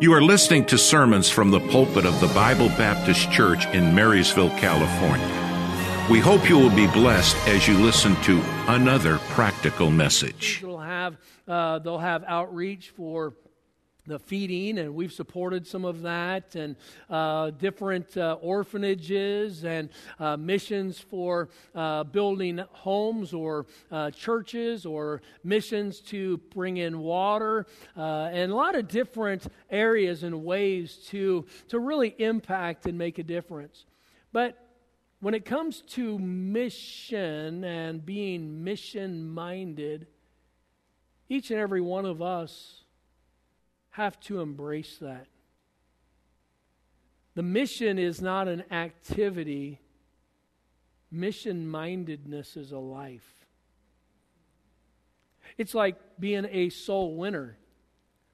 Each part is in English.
You are listening to sermons from the pulpit of the Bible Baptist Church in Marysville, California. We hope you will be blessed as you listen to another practical message. They'll have, uh, they'll have outreach for the feeding, and we've supported some of that, and uh, different uh, orphanages and uh, missions for uh, building homes or uh, churches or missions to bring in water, uh, and a lot of different areas and ways to, to really impact and make a difference. But when it comes to mission and being mission minded, each and every one of us have to embrace that. The mission is not an activity, mission mindedness is a life. It's like being a soul winner.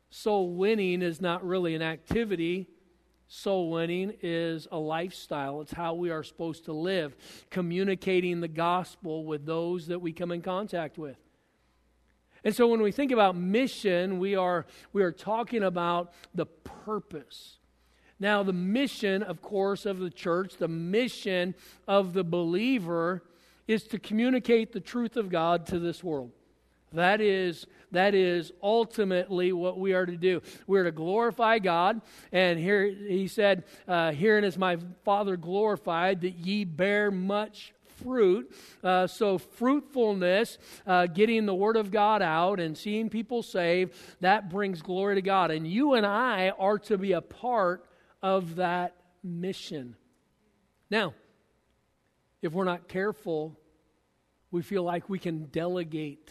Soul winning is not really an activity. Soul winning is a lifestyle. It's how we are supposed to live, communicating the gospel with those that we come in contact with. And so when we think about mission, we are, we are talking about the purpose. Now, the mission, of course, of the church, the mission of the believer is to communicate the truth of God to this world. That is, that is ultimately what we are to do. We're to glorify God. And here he said, uh, Herein is my Father glorified, that ye bear much fruit. Uh, so, fruitfulness, uh, getting the Word of God out and seeing people saved, that brings glory to God. And you and I are to be a part of that mission. Now, if we're not careful, we feel like we can delegate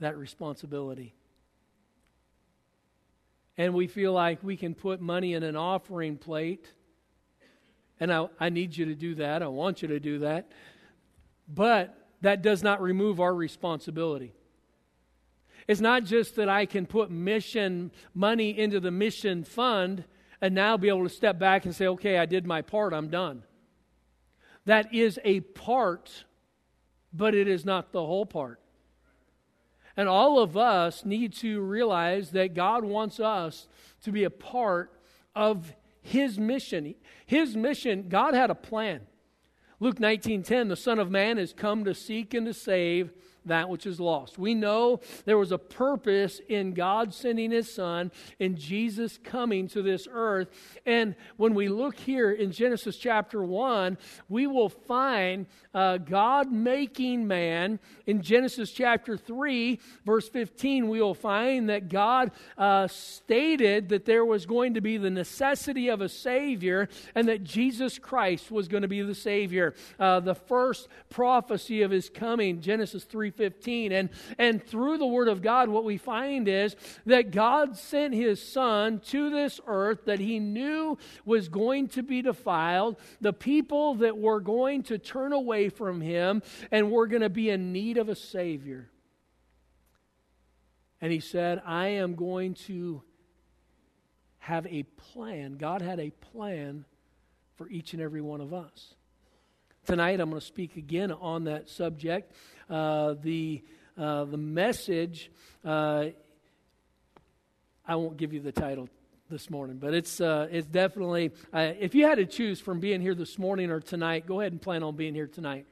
that responsibility. And we feel like we can put money in an offering plate. And I, I need you to do that. I want you to do that. But that does not remove our responsibility. It's not just that I can put mission money into the mission fund and now be able to step back and say, okay, I did my part, I'm done. That is a part, but it is not the whole part. And all of us need to realize that God wants us to be a part of His mission. His mission, God had a plan. Luke 19:10 the son of man has come to seek and to save that which is lost. We know there was a purpose in God sending his son in Jesus coming to this earth. And when we look here in Genesis chapter 1, we will find uh, God making man. In Genesis chapter 3, verse 15, we will find that God uh, stated that there was going to be the necessity of a Savior and that Jesus Christ was going to be the Savior. Uh, the first prophecy of his coming, Genesis 3 15. And, and through the Word of God, what we find is that God sent His Son to this earth that He knew was going to be defiled, the people that were going to turn away from Him and were going to be in need of a Savior. And He said, I am going to have a plan. God had a plan for each and every one of us. Tonight, I'm going to speak again on that subject. Uh, the, uh, the message, uh, I won't give you the title this morning, but it's, uh, it's definitely, uh, if you had to choose from being here this morning or tonight, go ahead and plan on being here tonight.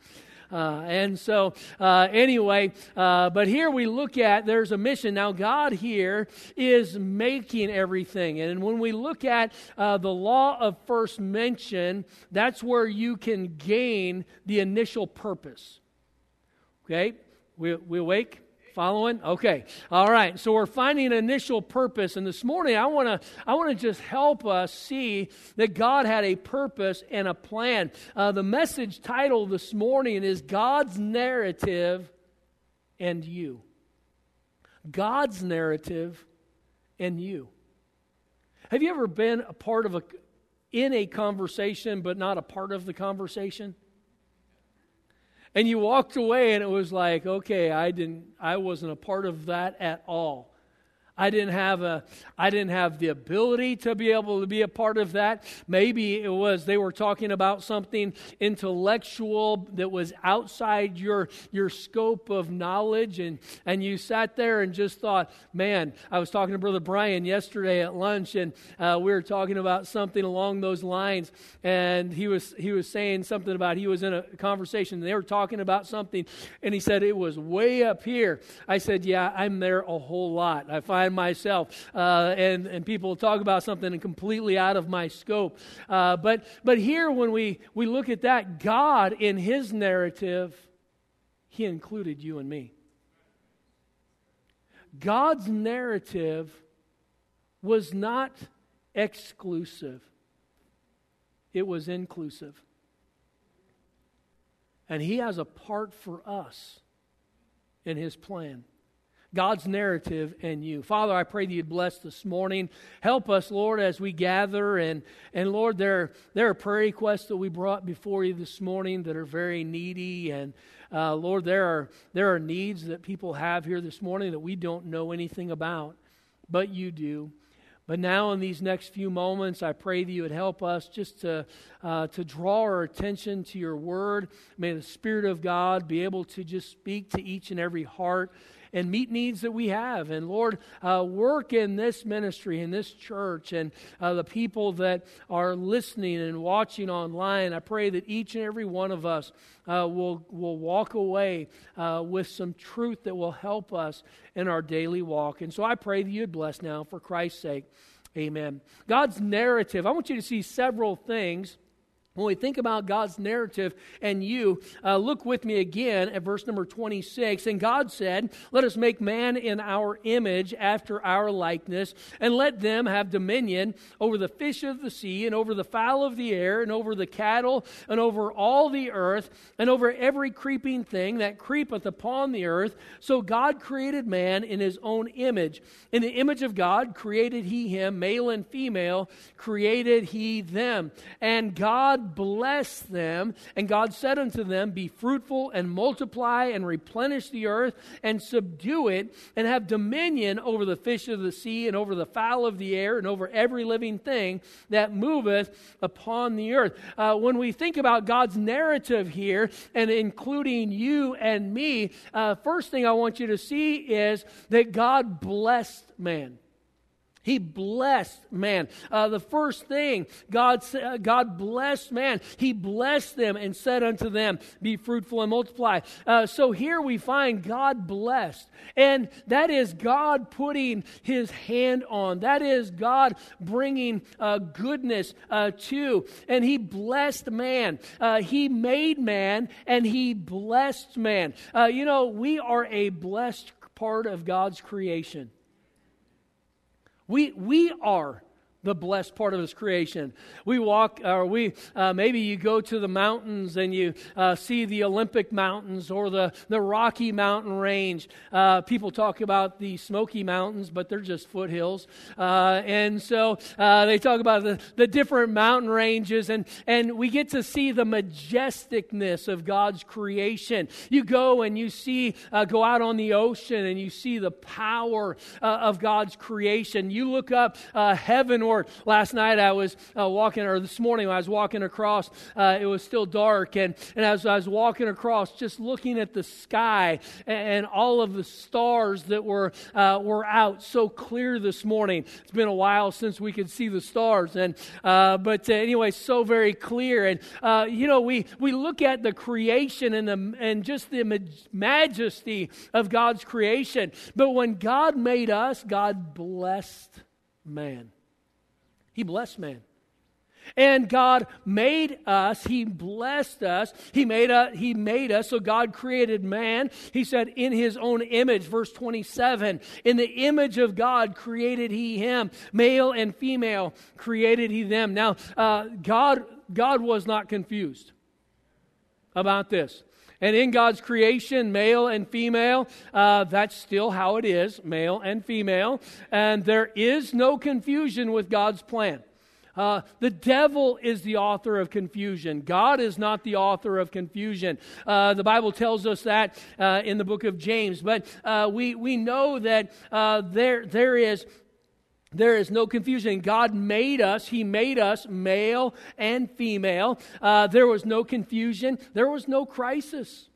Uh, and so, uh, anyway, uh, but here we look at there's a mission. Now, God here is making everything. And when we look at the law of first mention, that's where you can gain the initial purpose. Okay? We, we awake? Following? Okay. All right. So we're finding an initial purpose. And this morning, I want to I want to just help us see that God had a purpose and a plan. Uh, the message title this morning is God's Narrative and You. God's narrative and you. Have you ever been a part of a in a conversation but not a part of the conversation? And you walked away and it was like okay i didn't i wasn't a part of that at all I didn't have a I didn't have the ability to be able to be a part of that. Maybe it was they were talking about something intellectual that was outside your your scope of knowledge and and you sat there and just thought, "Man, I was talking to brother Brian yesterday at lunch and uh, we were talking about something along those lines and he was he was saying something about he was in a conversation and they were talking about something and he said it was way up here. I said, "Yeah, I'm there a whole lot. I find myself, uh, and, and people talk about something completely out of my scope. Uh, but, but here, when we, we look at that, God in His narrative, He included you and me. God's narrative was not exclusive, it was inclusive. And He has a part for us in His plan. God's narrative and you. Father, I pray that you'd bless this morning. Help us, Lord, as we gather. And, and Lord, there, there are prayer requests that we brought before you this morning that are very needy. And uh, Lord, there are, there are needs that people have here this morning that we don't know anything about, but you do. But now, in these next few moments, I pray that you would help us just to, uh, to draw our attention to your word. May the Spirit of God be able to just speak to each and every heart and meet needs that we have. And Lord, uh, work in this ministry, in this church, and uh, the people that are listening and watching online. I pray that each and every one of us uh, will, will walk away uh, with some truth that will help us in our daily walk. And so I pray that you'd bless now for Christ's sake. Amen. God's narrative, I want you to see several things when we think about God's narrative and you, uh, look with me again at verse number 26. And God said, Let us make man in our image after our likeness, and let them have dominion over the fish of the sea, and over the fowl of the air, and over the cattle, and over all the earth, and over every creeping thing that creepeth upon the earth. So God created man in his own image. In the image of God created he him, male and female created he them. And God blessed them, and God said unto them, Be fruitful and multiply and replenish the earth and subdue it, and have dominion over the fish of the sea and over the fowl of the air and over every living thing that moveth upon the earth. Uh, when we think about God's narrative here, and including you and me, uh, first thing I want you to see is that God blessed man. He blessed man. Uh, the first thing, God, uh, God blessed man. He blessed them and said unto them, Be fruitful and multiply. Uh, so here we find God blessed. And that is God putting his hand on. That is God bringing uh, goodness uh, to. And he blessed man. Uh, he made man and he blessed man. you know, we are a blessed part of God's creation. We, we are the blessed part of his creation. We walk, or we, uh, maybe you go to the mountains and you uh, see the Olympic Mountains or the, the Rocky Mountain Range. Uh, people talk about the Smoky Mountains, but they're just foothills. Uh, and so uh, they talk about the, the different mountain ranges, and, and we get to see the majesticness of God's creation. You go and you see, uh, go out on the ocean and you see the power of God's creation. You look up heaven or Lord. Last night I was uh, walking, or this morning I was walking across, uh, it was still dark, and, and as I was walking across, just looking at the sky and, and all of the stars that were, uh, were out so clear this morning. It's been a while since we could see the stars, and uh, but uh, anyway, so very clear. And uh, you know, we, we look at the creation and, the, and just the majesty of God's creation. But when God made us, God blessed man. He blessed man. And God made us. He blessed us. He made, a, he made us. So God created man. He said, in his own image, verse 27. In the image of God created he him. Male and female created he them. Now, uh, God, God was not confused about this. And in God's creation, male and female, uh, that's still how it is, male and female. And there is no confusion with God's plan. Uh, the devil is the author of confusion. God is not the author of confusion. Uh, the Bible tells us that uh, in the book of James. But uh, we, we know that uh, there, there is there is no confusion. God made us. He made us male and female. Uh, there was no confusion. There was no crisis.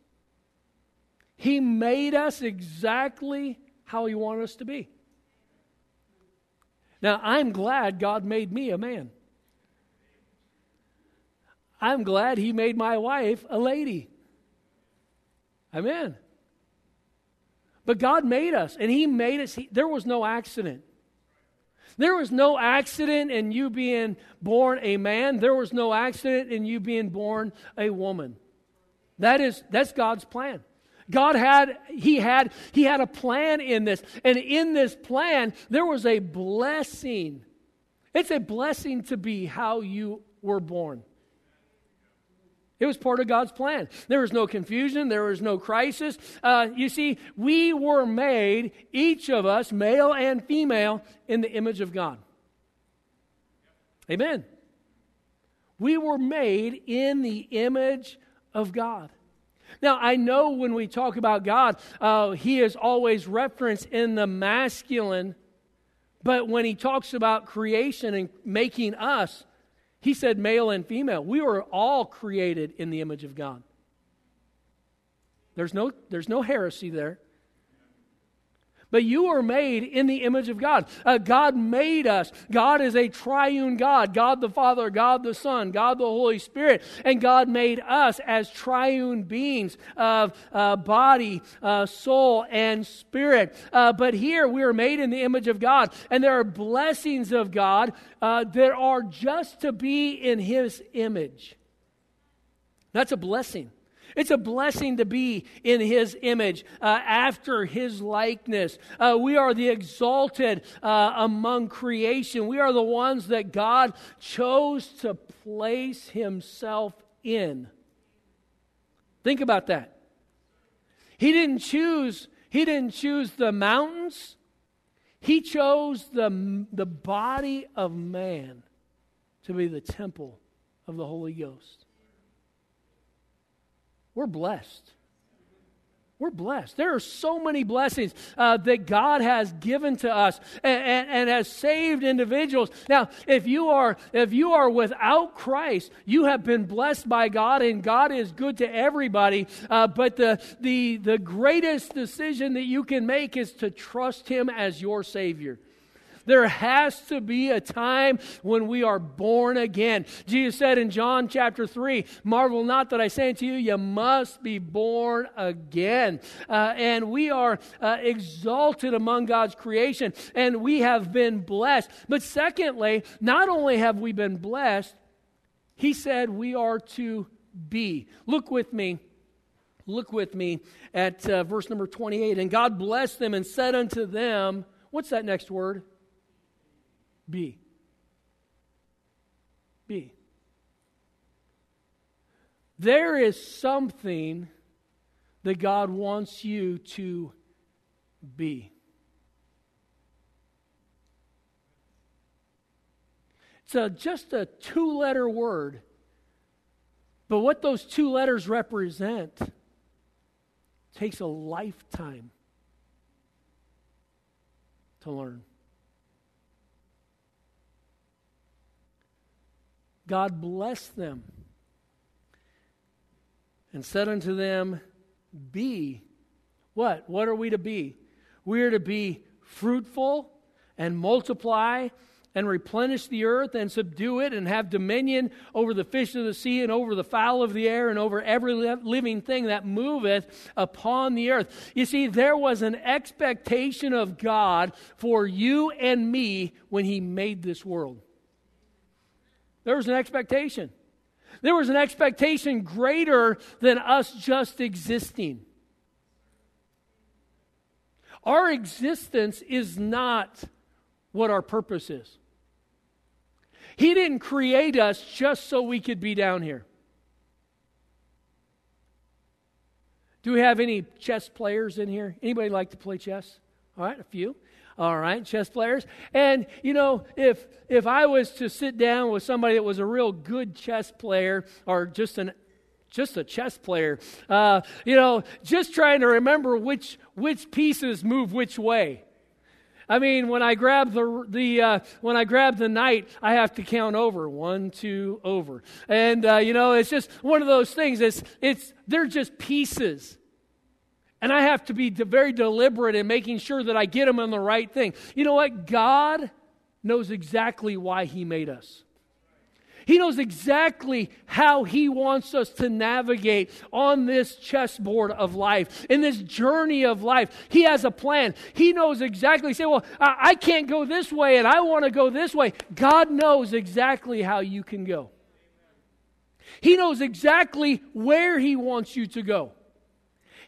He made us exactly how He wanted us to be. Now, I'm glad God made me a man. I'm glad He made my wife a lady. Amen. But God made us, and He made us. He, there was no accident. There was no accident in you being born a man. There was no accident in you being born a woman. That is that's God's plan. God had he had he had a plan in this. And in this plan there was a blessing. It's a blessing to be how you were born. It was part of God's plan. There was no confusion. There was no crisis. Uh, you see, we were made, each of us, male and female, in the image of God. Amen. We were made in the image of God. Now, I know when we talk about God, uh, He is always referenced in the masculine, but when He talks about creation and making us, he said male and female. We were all created in the image of God. There's no, there's no heresy there. But you are made in the image of God. Uh, God made us. God is a triune God God the Father, God the Son, God the Holy Spirit. And God made us as triune beings of uh, body, uh, soul, and spirit. Uh, but here we are made in the image of God. And there are blessings of God uh, that are just to be in His image. That's a blessing. It's a blessing to be in His image, uh, after His likeness. Uh, we are the exalted uh, among creation. We are the ones that God chose to place Himself in. Think about that. He didn't choose. He didn't choose the mountains. He chose the, the body of man to be the temple of the Holy Ghost. We're blessed. We're blessed. There are so many blessings uh, that God has given to us and, and, and, has saved individuals. Now, if you are if you are without Christ, you have been blessed by God, and God is good to everybody. Uh, but the the the greatest decision that you can make is to trust Him as your Savior. There has to be a time when we are born again. Jesus said in John chapter 3 Marvel not that I say unto you, you must be born again. Uh, and we are uh, exalted among God's creation, and we have been blessed. But secondly, not only have we been blessed, he said we are to be. Look with me. Look with me at uh, verse number 28. And God blessed them and said unto them, What's that next word? Be. Be. There is something that God wants you to be. It's a, just a two letter word. But what those two letters represent takes a lifetime to learn. God blessed them and said unto them, Be. What? What are we to be? We are to be fruitful and multiply and replenish the earth and subdue it and have dominion over the fish of the sea and over the fowl of the air and over every living thing that moveth upon the earth. You see, there was an expectation of God for you and me when He made this world. There was an expectation. There was an expectation greater than us just existing. Our existence is not what our purpose is. He didn't create us just so we could be down here. Do we have any chess players in here? Anybody like to play chess? All right, a few. All right, chess players. And you know, if if I was to sit down with somebody that was a real good chess player or just an just a chess player, uh, you know, just trying to remember which which pieces move which way. I mean, when I grab the the uh, when I grab the knight, I have to count over one, two, over, and uh, you know, it's just one of those things. It's it's they're just pieces. And I have to be very deliberate in making sure that I get them on the right thing. You know what? God knows exactly why He made us. He knows exactly how He wants us to navigate on this chessboard of life, in this journey of life. He has a plan. He knows exactly. Say, well, I can't go this way and I want to go this way. God knows exactly how you can go. He knows exactly where He wants you to go.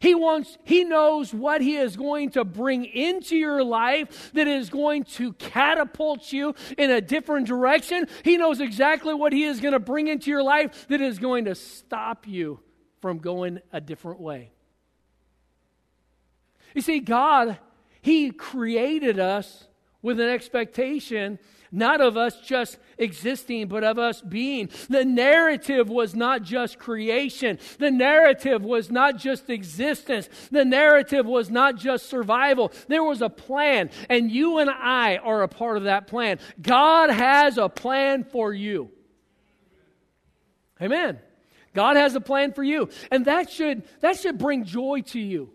He wants, he knows what he is going to bring into your life that is going to catapult you in a different direction. He knows exactly what he is going to bring into your life that is going to stop you from going a different way. You see, God, he created us with an expectation not of us just existing, but of us being. The narrative was not just creation, the narrative was not just existence, the narrative was not just survival. There was a plan, and you and I are a part of that plan. God has a plan for you. Amen. God has a plan for you. And that should, that should bring joy to you.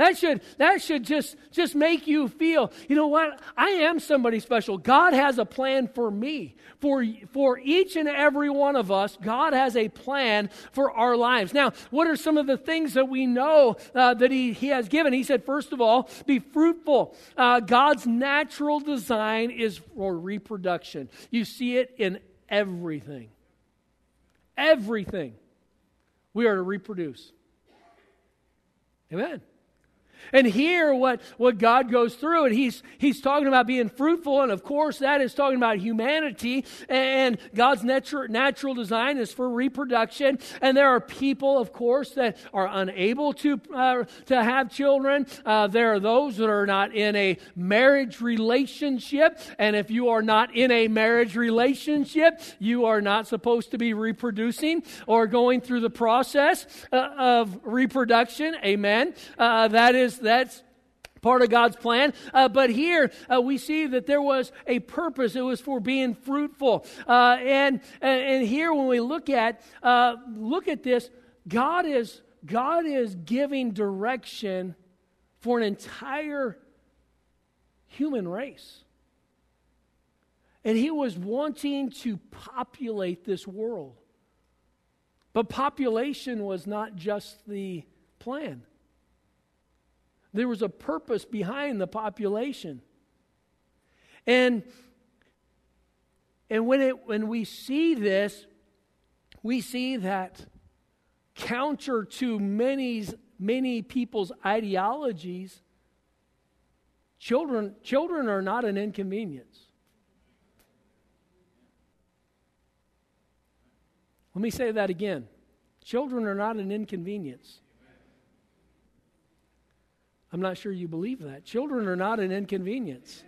That should, that should just, just make you feel, you know what? I am somebody special. God has a plan for me. For, for each and every one of us, God has a plan for our lives. Now, what are some of the things that we know uh, that he, he has given? He said, first of all, be fruitful. Uh, God's natural design is for reproduction. You see it in everything. Everything. We are to reproduce. Amen. And here, what, what God goes through, and he's, he's talking about being fruitful, and of course, that is talking about humanity, and God's natural, natural design is for reproduction. And there are people, of course, that are unable to, uh, to have children. Uh, there are those that are not in a marriage relationship, and if you are not in a marriage relationship, you are not supposed to be reproducing or going through the process uh, of reproduction. Amen. Uh, that is that's part of God's plan. Uh, but here uh, we see that there was a purpose. It was for being fruitful. Uh, and, and here when we look at uh, look at this, God is God is giving direction for an entire human race. And he was wanting to populate this world. But population was not just the plan. There was a purpose behind the population. And, and when, it, when we see this, we see that counter to many, many people's ideologies, children, children are not an inconvenience. Let me say that again. Children are not an inconvenience. I'm not sure you believe that. Children are not an inconvenience.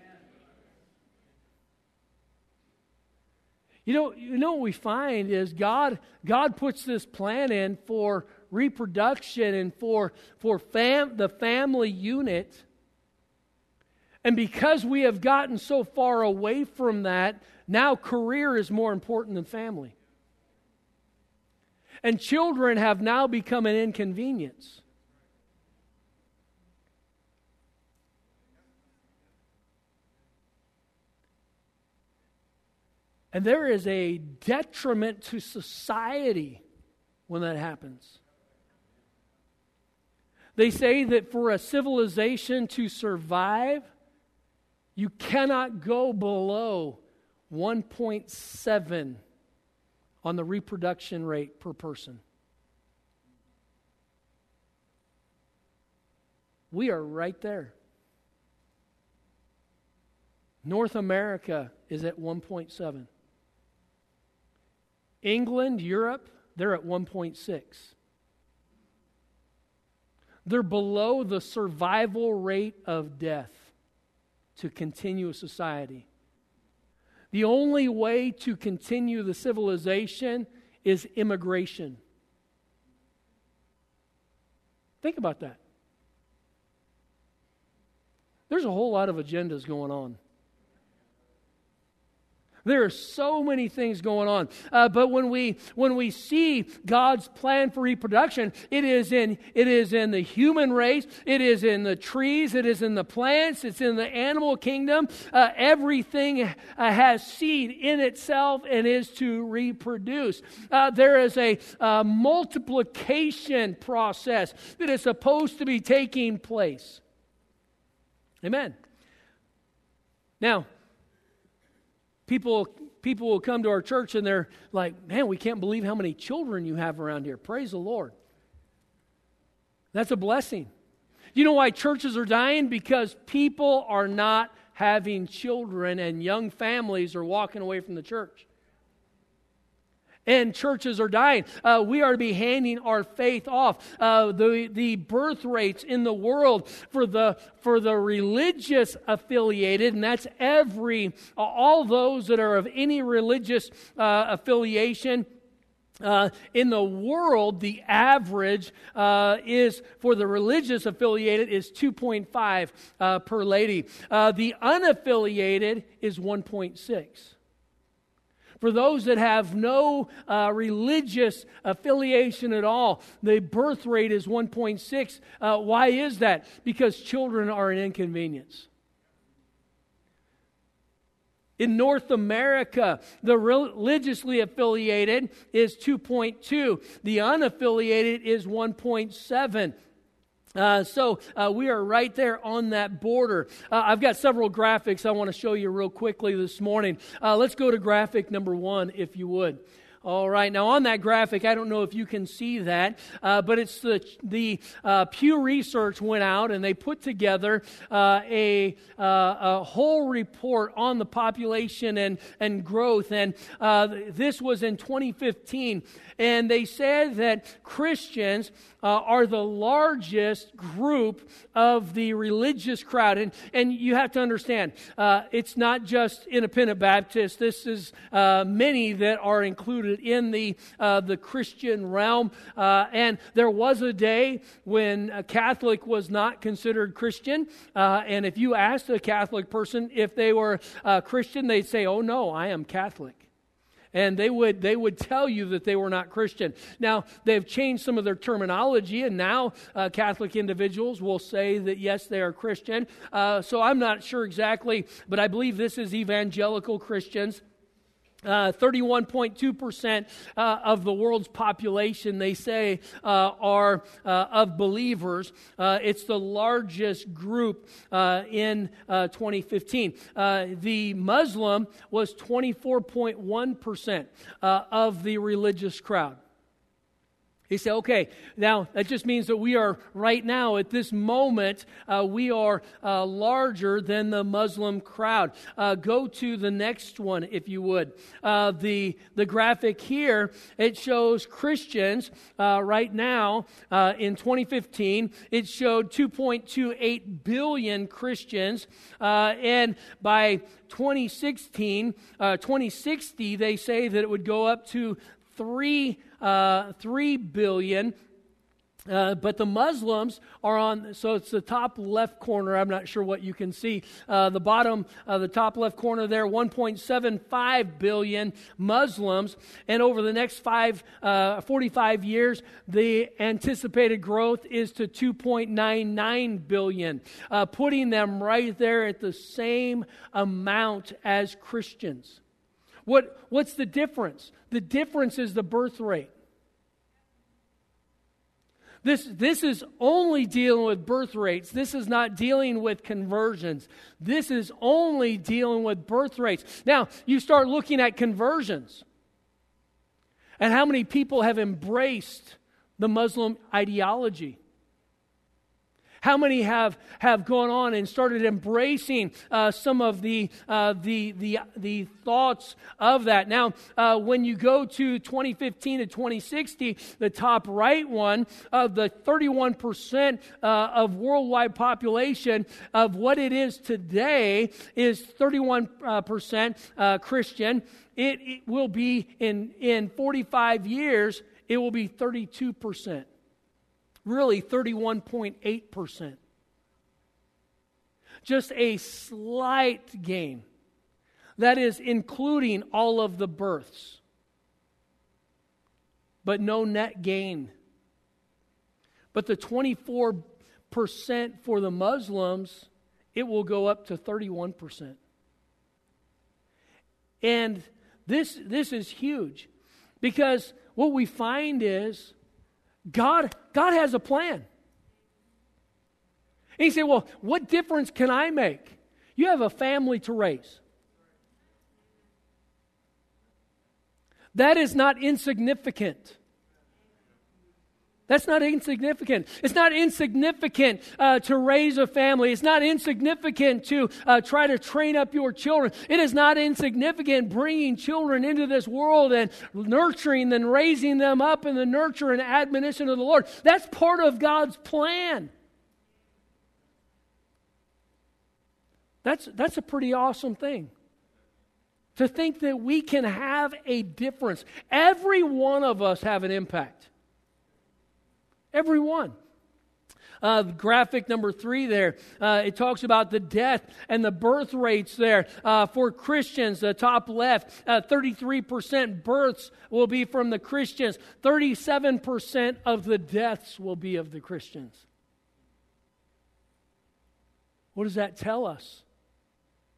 You know, you know what we find is God God puts this plan in for reproduction and for for fam, the family unit. And because we have gotten so far away from that, now career is more important than family. And children have now become an inconvenience. And there is a detriment to society when that happens. They say that for a civilization to survive, you cannot go below 1.7 on the reproduction rate per person. We are right there. North America is at 1.7. England, Europe, they're at 1.6. They're below the survival rate of death. to continue a society. The only way to continue the civilization is immigration. Think about that. There's a whole lot of agendas going on. There are so many things going on. Uh, but when we, when we see God's plan for reproduction, it is, in, it is in the human race, it is in the trees, it is in the plants, it's in the animal kingdom. Uh, everything uh, has seed in itself and is to reproduce. Uh, there is a multiplication process that is supposed to be taking place. Amen. Now, people people will come to our church and they're like, "Man, we can't believe how many children you have around here." Praise the Lord. That's a blessing. You know why churches are dying? Because people are not having children and young families are walking away from the church and churches are dying. Uh, we are to be handing our faith off. Uh, the, the birth rates in the world for the, for the religious affiliated, and that's every, all those that are of any religious uh, affiliation. Uh, in the world, the average uh, is for the religious affiliated is 2.5 uh, per lady. Uh, the unaffiliated is 1.6. For those that have no uh, religious affiliation at all, the birth rate is 1.6. Uh, why is that? Because children are an inconvenience. In North America, the religiously affiliated is 2.2, the unaffiliated is 1.7. Uh, so uh, we are right there on that border. Uh, I've got several graphics I want to show you real quickly this morning. Uh, let's go to graphic number one, if you would. All right, now on that graphic, I don't know if you can see that, uh, but it's the, the uh, Pew Research went out and they put together uh, a, uh, a, whole report on the population and, and growth. And uh, this was in 2015. And they said that Christians uh, are the largest group of the religious crowd. And, and you have to understand, it's not just independent Baptists. This is many that are included in the, uh, the Christian realm. Uh, and there was a day when a Catholic was not considered Christian. Uh, and if you asked a Catholic person if they were Christian, they'd say, Oh, no, I am Catholic and they would they would tell you that they were not Christian. Now they've changed some of their terminology, and now uh, Catholic individuals will say that yes, they are Christian. Uh, so I'm not sure exactly, but I believe this is evangelical Christians. Uh, 31.2% uh, of the world's population, they say, uh, are uh, of believers. Uh, it's the largest group uh, in 2015. the Muslim was 24.1% of the religious crowd. He said, okay, now that just means that we are right now at this moment, uh, we are uh, larger than the Muslim crowd. Uh, go to the next one, if you would. Uh, the, the graphic here, it shows Christians uh, right now uh, in 2015. It showed 2.28 billion Christians. and by 2016, 2060, they say that it would go up to 3 uh, 3 billion. Uh, but the Muslims are on, so it's the top left corner. I'm not sure what you can see. Uh, the bottom, uh, the top left corner there, 1.75 billion Muslims. And over the next five, uh, 45 years, the anticipated growth is to 2.99 billion, uh, putting them right there at the same amount as Christians. What, what's the difference? The difference is the birth rate. This, this is only dealing with birth rates. This is not dealing with conversions. This is only dealing with birth rates. Now, you start looking at conversions and how many people have embraced the Muslim ideology. How many have, have gone on and started embracing uh, some of the, uh, the, the, the thoughts of that? Now, uh, when you go to 2015 to 2060, the top right one, of the 31% uh, of worldwide population of what it is today is 31% uh, Christian. It, it will be in, in 45 years, it will be 32% really 31.8%. Just a slight gain. That is including all of the births. But no net gain. But the 24% for the Muslims, it will go up to 31%. And this, this is huge because what we find is God, God has a plan. And you say, well, what difference can I make? You have a family to raise. That is not insignificant. That's not insignificant. It's not insignificant uh, to raise a family. It's not insignificant to uh, try to train up your children. It is not insignificant bringing children into this world and nurturing them, raising them up in the nurture and admonition of the Lord. That's part of God's plan. That's, that's a pretty awesome thing. To think that we can have a difference. Every one of us have an impact. Every one. Uh, graphic number three there, uh, it talks about the death and the birth rates there. Uh, for Christians, the top left, 33% uh, births will be from the Christians, 37% of the deaths will be of the Christians. What does that tell us?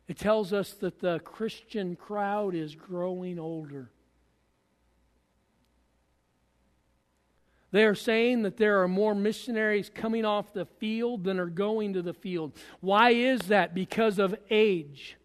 It tells us that the Christian crowd is growing older. They are saying that there are more missionaries coming off the field than are going to the field. Why is that? Because of age.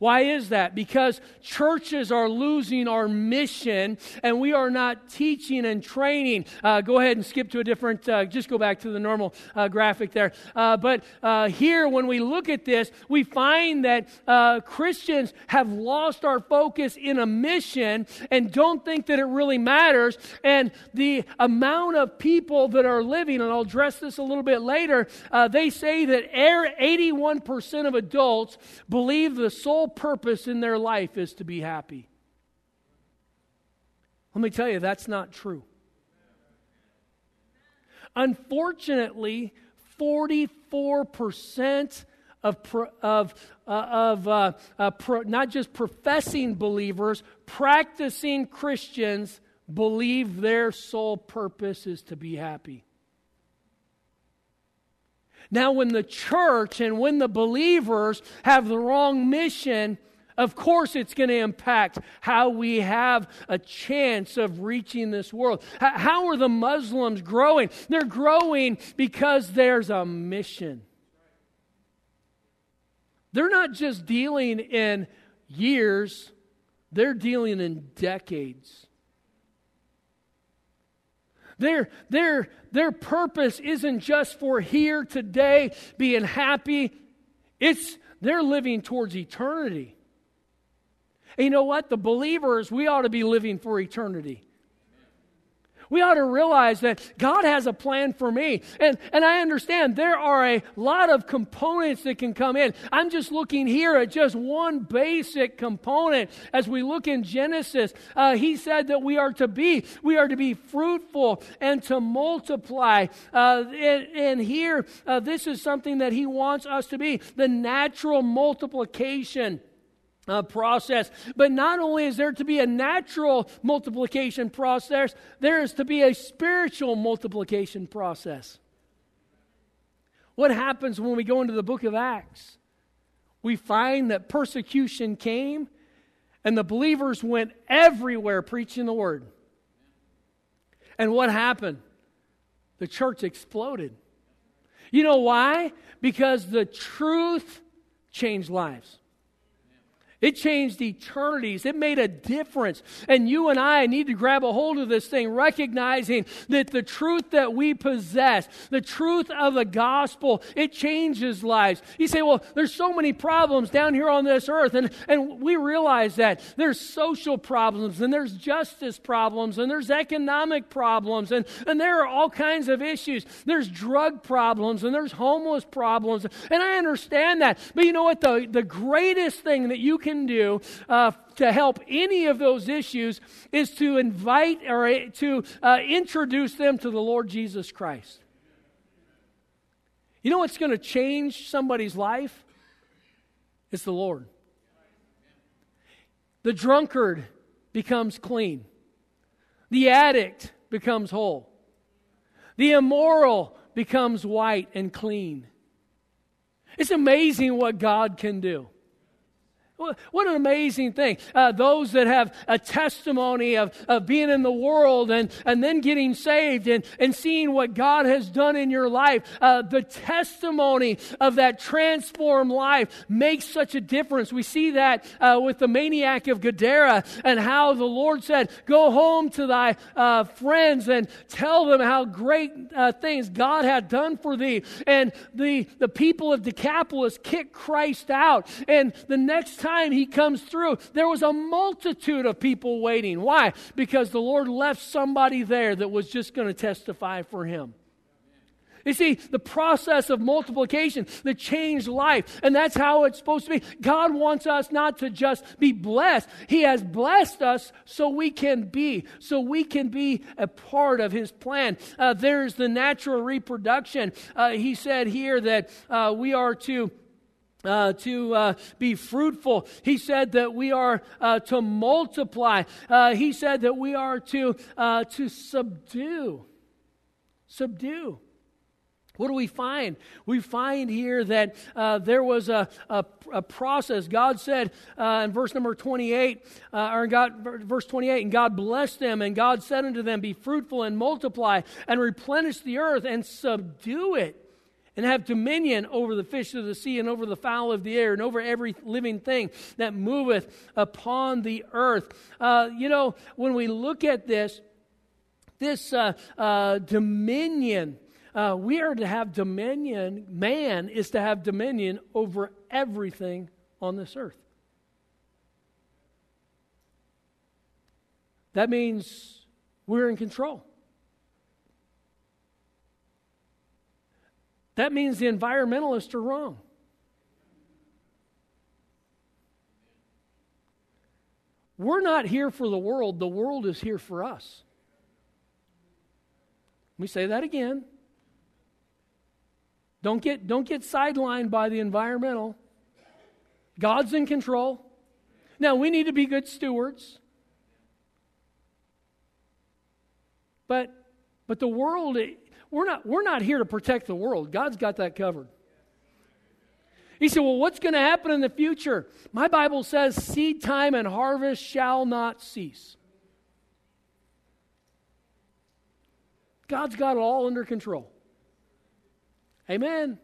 Why is that? Because churches are losing our mission and we are not teaching and training. Uh, go ahead and skip to a different, uh, just go back to the normal uh, graphic there. Uh, but uh, here, when we look at this, we find that uh, Christians have lost our focus in a mission and don't think that it really matters. And the amount of people that are living, and I'll address this a little bit later, they say that 81% of adults believe the sole purpose in their life is to be happy. Let me tell you, that's not true. Unfortunately, 44% of, of, uh, of uh, uh, pro, not just professing believers, practicing Christians believe their sole purpose is to be happy. Now, when the church and when the believers have the wrong mission, of course, it's going to impact how we have a chance of reaching this world. How are the Muslims growing? They're growing because there's a mission. They're not just dealing in years, they're dealing in decades. Their, their, their purpose isn't just for here today being happy, it's they're living towards eternity. And you know what? The believers, we ought to be living for eternity we ought to realize that God has a plan for me. And, and I understand there are a lot of components that can come in. I'm just looking here at just one basic component. As we look in Genesis, uh, he said that we are to be, we are to be fruitful and to multiply. Uh, and, and, here, uh, this is something that he wants us to be the natural multiplication uh, process. But not only is there to be a natural multiplication process, there is to be a spiritual multiplication process. What happens when we go into the book of Acts? We find that persecution came and the believers went everywhere preaching the word. And what happened? The church exploded. You know why? Because the truth changed lives. It changed eternities. It made a difference. And you and I need to grab a hold of this thing, recognizing that the truth that we possess, the truth of the gospel, it changes lives. You say, well, there's so many problems down here on this earth. And, and we realize that there's social problems, and there's justice problems, and there's economic problems, and, and there are all kinds of issues. There's drug problems, and there's homeless problems. And I understand that. But you know what? The, the greatest thing that you can can do uh, to help any of those issues is to invite or uh, to uh, introduce them to the Lord Jesus Christ. You know what's going to change somebody's life? It's the Lord. The drunkard becomes clean. The addict becomes whole. The immoral becomes white and clean. It's amazing what God can do. What an amazing thing. Uh, those that have a testimony of, of being in the world and, and then getting saved and, and seeing what God has done in your life, uh, the testimony of that transformed life makes such a difference. We see that uh, with the maniac of Gadara and how the Lord said, Go home to thy uh, friends and tell them how great uh, things God had done for thee. And the, the people of Decapolis kicked Christ out. And the next time, time he comes through, there was a multitude of people waiting. Why? Because the Lord left somebody there that was just going to testify for him. You see, the process of multiplication, the changed life, and that's how it's supposed to be. God wants us not to just be blessed. He has blessed us so we can be, so we can be a part of His plan. Uh, there's the natural reproduction. Uh, he said here that uh, we are to uh, to uh, be fruitful. He said that we are uh, to multiply. Uh, he said that we are to, uh, to subdue. Subdue. What do we find? We find here that uh, there was a, a, a, process. God said in verse number 28, or God, verse 28, and God blessed them, and God said unto them, Be fruitful and multiply, and replenish the earth and subdue it and have dominion over the fish of the sea and over the fowl of the air and over every living thing that moveth upon the earth. Uh, you know, when we look at this, this uh, uh, dominion, uh, we are to have dominion. Man is to have dominion over everything on this earth. That means we're in control. That means the environmentalists are wrong. We're not here for the world, the world is here for us. Let me say that again. Don't get, don't get sidelined by the environmental. God's in control. Now, we need to be good stewards. But, but the world, we're not, we're not here to protect the world. God's got that covered. He said, Well, what's going to happen in the future? My Bible says, Seed time and harvest shall not cease. God's got it all under control. Amen.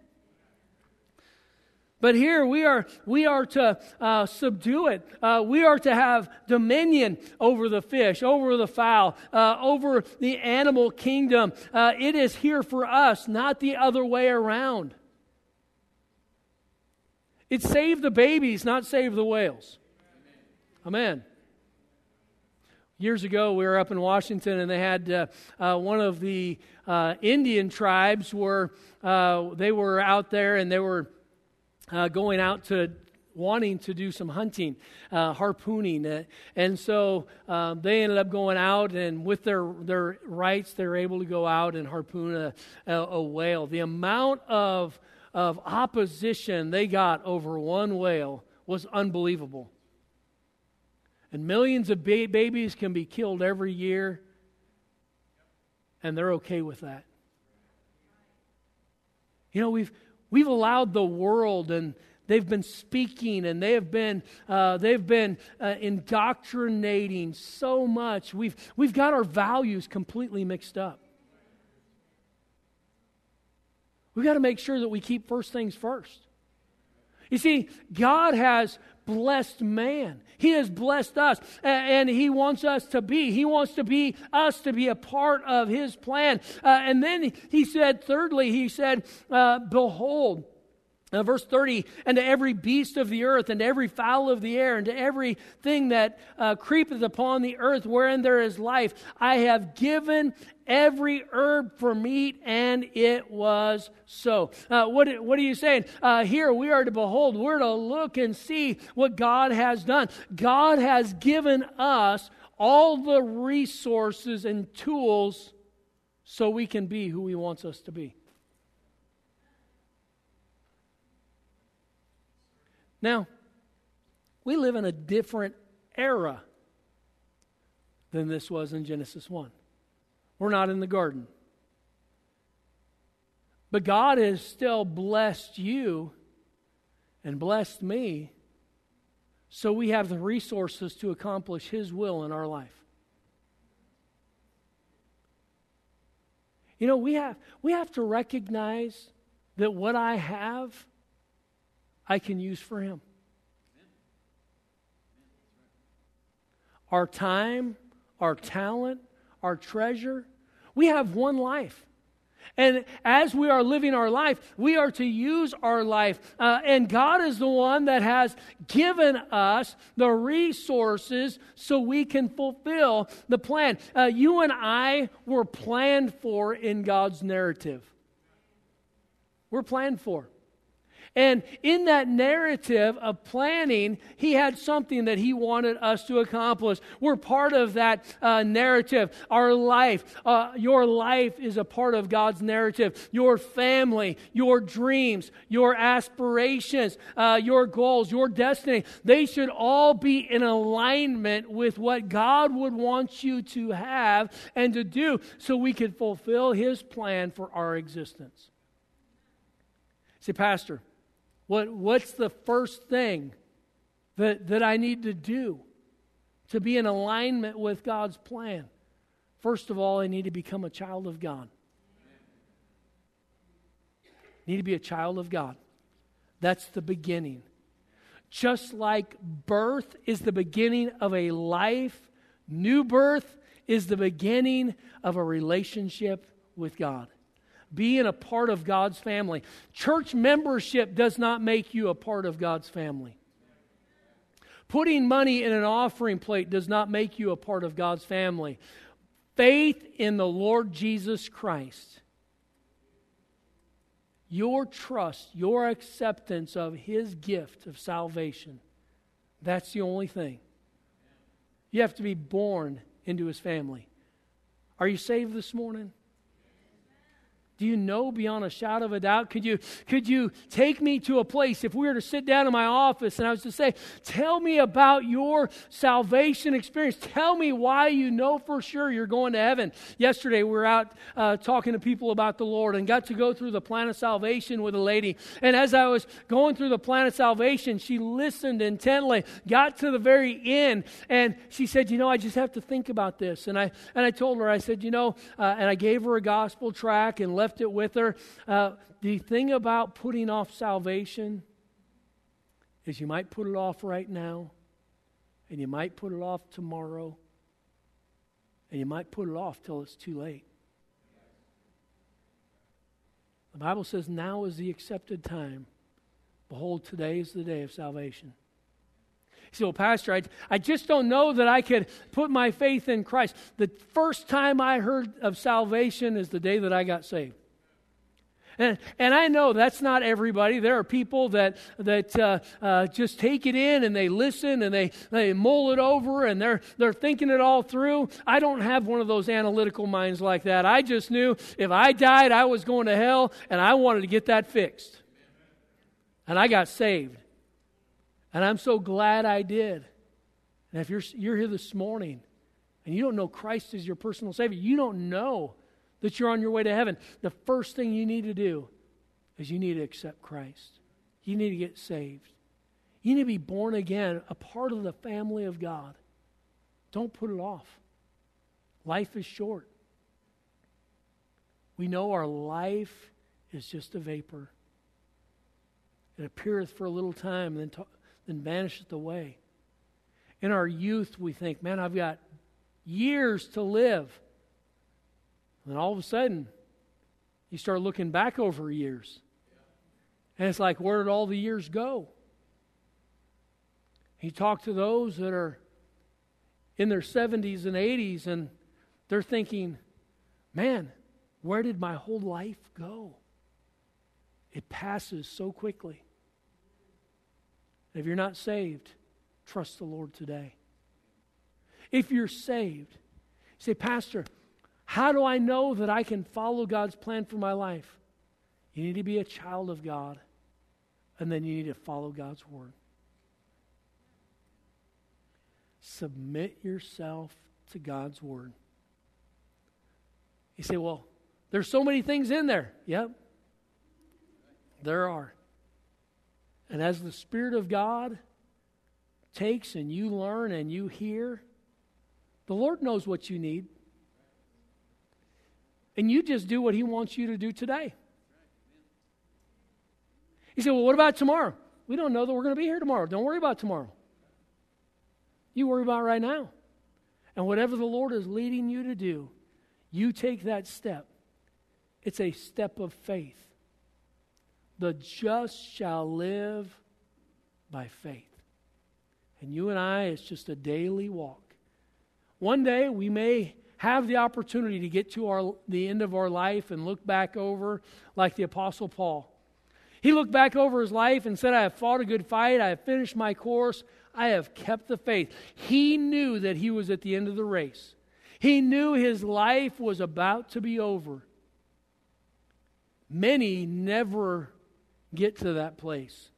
But here we are, we are to uh, subdue it. Uh, we are to have dominion over the fish, over the fowl, uh, over the animal kingdom. Uh, it is here for us, not the other way around. It saved the babies, not save the whales. Amen. Years ago, we were up in Washington, and they had uh, uh, one of the Indian tribes where they were out there and they were uh, going out to wanting to do some hunting, uh, harpooning. Uh, and so um, they ended up going out, and with their, their rights, they're able to go out and harpoon a, a, a whale. The amount of, of opposition they got over one whale was unbelievable. And millions of ba- babies can be killed every year, and they're okay with that. You know, we've, We've allowed the world and they've been speaking and they have been, uh, they've been uh, indoctrinating so much. We've, we've got our values completely mixed up. We've got to make sure that we keep first things first. You see, God has blessed man. He has blessed us, and He wants us to be. He wants to be us to be a part of His plan. Uh, and then He said, thirdly, He said, uh, Behold, verse 30, and to every beast of the earth, and to every fowl of the air, and to everything that uh, creepeth upon the earth wherein there is life, I have given every herb for meat, and it was so. Uh, what, what are you saying? Uh, here we are to behold, we're to look and see what God has done. God has given us all the resources and tools so we can be who He wants us to be. Now, we live in a different era than this was in Genesis 1. We're not in the garden. But God has still blessed you and blessed me so we have the resources to accomplish His will in our life. You know, we have, we have to recognize that what I have I can use for Him. Our time, our talent, our treasure. We have one life. And as we are living our life, we are to use our life. Uh, and God is the one that has given us the resources so we can fulfill the plan. Uh, you and I were planned for in God's narrative. We're planned for. And in that narrative of planning, he had something that he wanted us to accomplish. We're part of that uh, narrative. Our life, uh, your life is a part of God's narrative. Your family, your dreams, your aspirations, uh, your goals, your destiny, they should all be in alignment with what God would want you to have and to do so we can fulfill his plan for our existence. See, Pastor, what, what's the first thing that, that I need to do to be in alignment with God's plan? First of all, I need to become a child of God. I need to be a child of God. That's the beginning. Just like birth is the beginning of a life, new birth is the beginning of a relationship with God being a part of God's family. Church membership does not make you a part of God's family. Putting money in an offering plate does not make you a part of God's family. Faith in the Lord Jesus Christ, your trust, your acceptance of His gift of salvation, that's the only thing. You have to be born into His family. Are you saved this morning? Do you know beyond a shadow of a doubt? Could you, could you take me to a place if we were to sit down in my office and I was to say, Tell me about your salvation experience. Tell me why you know for sure you're going to heaven. Yesterday, we were out uh, talking to people about the Lord and got to go through the plan of salvation with a lady. And as I was going through the plan of salvation, she listened intently, got to the very end, and she said, You know, I just have to think about this. And I, and I told her, I said, You know, uh, and I gave her a gospel track and let left it with her. Uh, the thing about putting off salvation is you might put it off right now, and you might put it off tomorrow, and you might put it off till it's too late. The Bible says, Now is the accepted time. Behold, today is the day of salvation. Well, Pastor, I, I just don't know that I could put my faith in Christ. The first time I heard of salvation is the day that I got saved. And, and I know that's not everybody. There are people that, that uh, uh, just take it in and they listen and they, they mull it over and they're, they're thinking it all through. I don't have one of those analytical minds like that. I just knew if I died, I was going to hell and I wanted to get that fixed. And I got saved. And I'm so glad I did. And if you're, you're here this morning and you don't know Christ as your personal Savior, you don't know that you're on your way to heaven, the first thing you need to do is you need to accept Christ. You need to get saved. You need to be born again, a part of the family of God. Don't put it off. Life is short. We know our life is just a vapor. It appeareth for a little time and then then vanisheth away. In our youth, we think, man, I've got years to live. And all of a sudden, you start looking back over years. And it's like, where did all the years go? He talked to those that are in their 70s and 80s, and they're thinking, man, where did my whole life go? It passes so quickly. If you're not saved, trust the Lord today. If you're saved, say, Pastor, how do I know that I can follow God's plan for my life? You need to be a child of God, and then you need to follow God's word. Submit yourself to God's word. You say, well, there's so many things in there. Yep, there are. And as the Spirit of God takes and you learn and you hear, the Lord knows what you need. And you just do what He wants you to do today. You say, well, what about tomorrow? We don't know that we're going to be here tomorrow. Don't worry about tomorrow. You worry about right now. And whatever the Lord is leading you to do, you take that step. It's a step of faith. The just shall live by faith. And you and I, it's just a daily walk. One day we may have the opportunity to get to our, the end of our life and look back over like the Apostle Paul. He looked back over his life and said, I have fought a good fight, I have finished my course, I have kept the faith. He knew that he was at the end of the race. He knew his life was about to be over. Many never get to that place,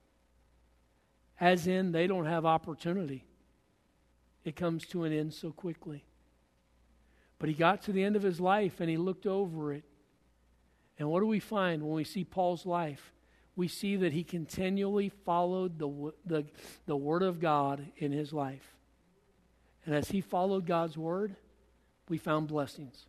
as in, they don't have opportunity. It comes to an end so quickly. But he got to the end of his life and he looked over it. And what do we find when we see Paul's life? We see that he continually followed the, the, the Word of God in his life. And as he followed God's Word, we found blessings.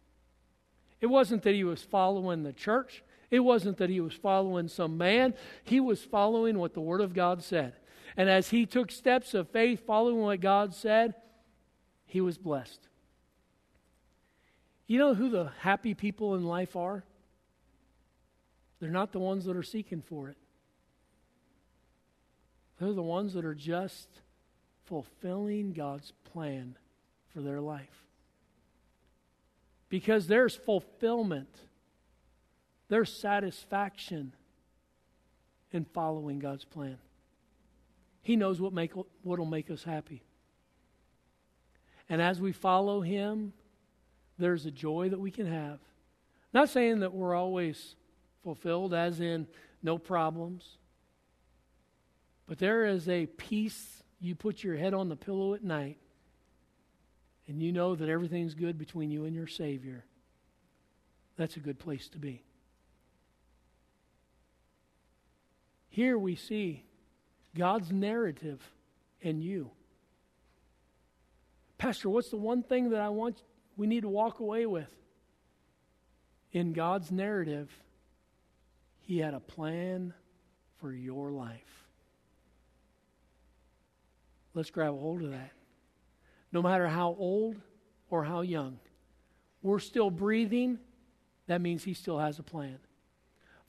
It wasn't that he was following the church, it wasn't that he was following some man. He was following what the Word of God said. And as he took steps of faith following what God said, he was blessed. You know who the happy people in life are? They're not the ones that are seeking for it. They're the ones that are just fulfilling God's plan for their life. Because there's fulfillment, there's satisfaction in following God's plan. He knows what make, what'll make us happy. And as we follow Him, there's a joy that we can have. Not saying that we're always fulfilled, as in no problems, but there is a peace. You put your head on the pillow at night, and you know that everything's good between you and your Savior. That's a good place to be. Here we see God's narrative in you. Pastor, what's the one thing that I want we need to walk away with. In God's narrative, He had a plan for your life. Let's grab a hold of that. No matter how old or how young, we're still breathing. That means He still has a plan.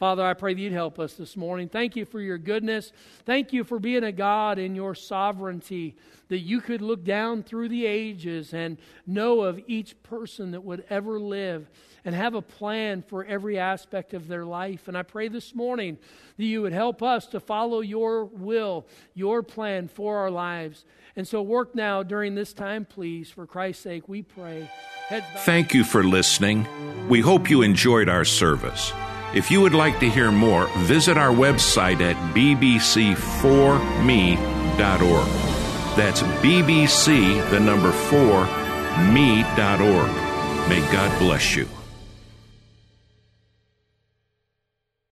Father, I pray that you'd help us this morning. Thank you for your goodness. Thank you for being a God in your sovereignty, that you could look down through the ages and know of each person that would ever live and have a plan for every aspect of their life. And I pray this morning that you would help us to follow your will, your plan for our lives. And so work now during this time, please. For Christ's sake, we pray. Thank you for listening. We hope you enjoyed our service. If you would like to hear more, visit our website at bbc4me.org. That's bbc, the number 4, me.org. May God bless you.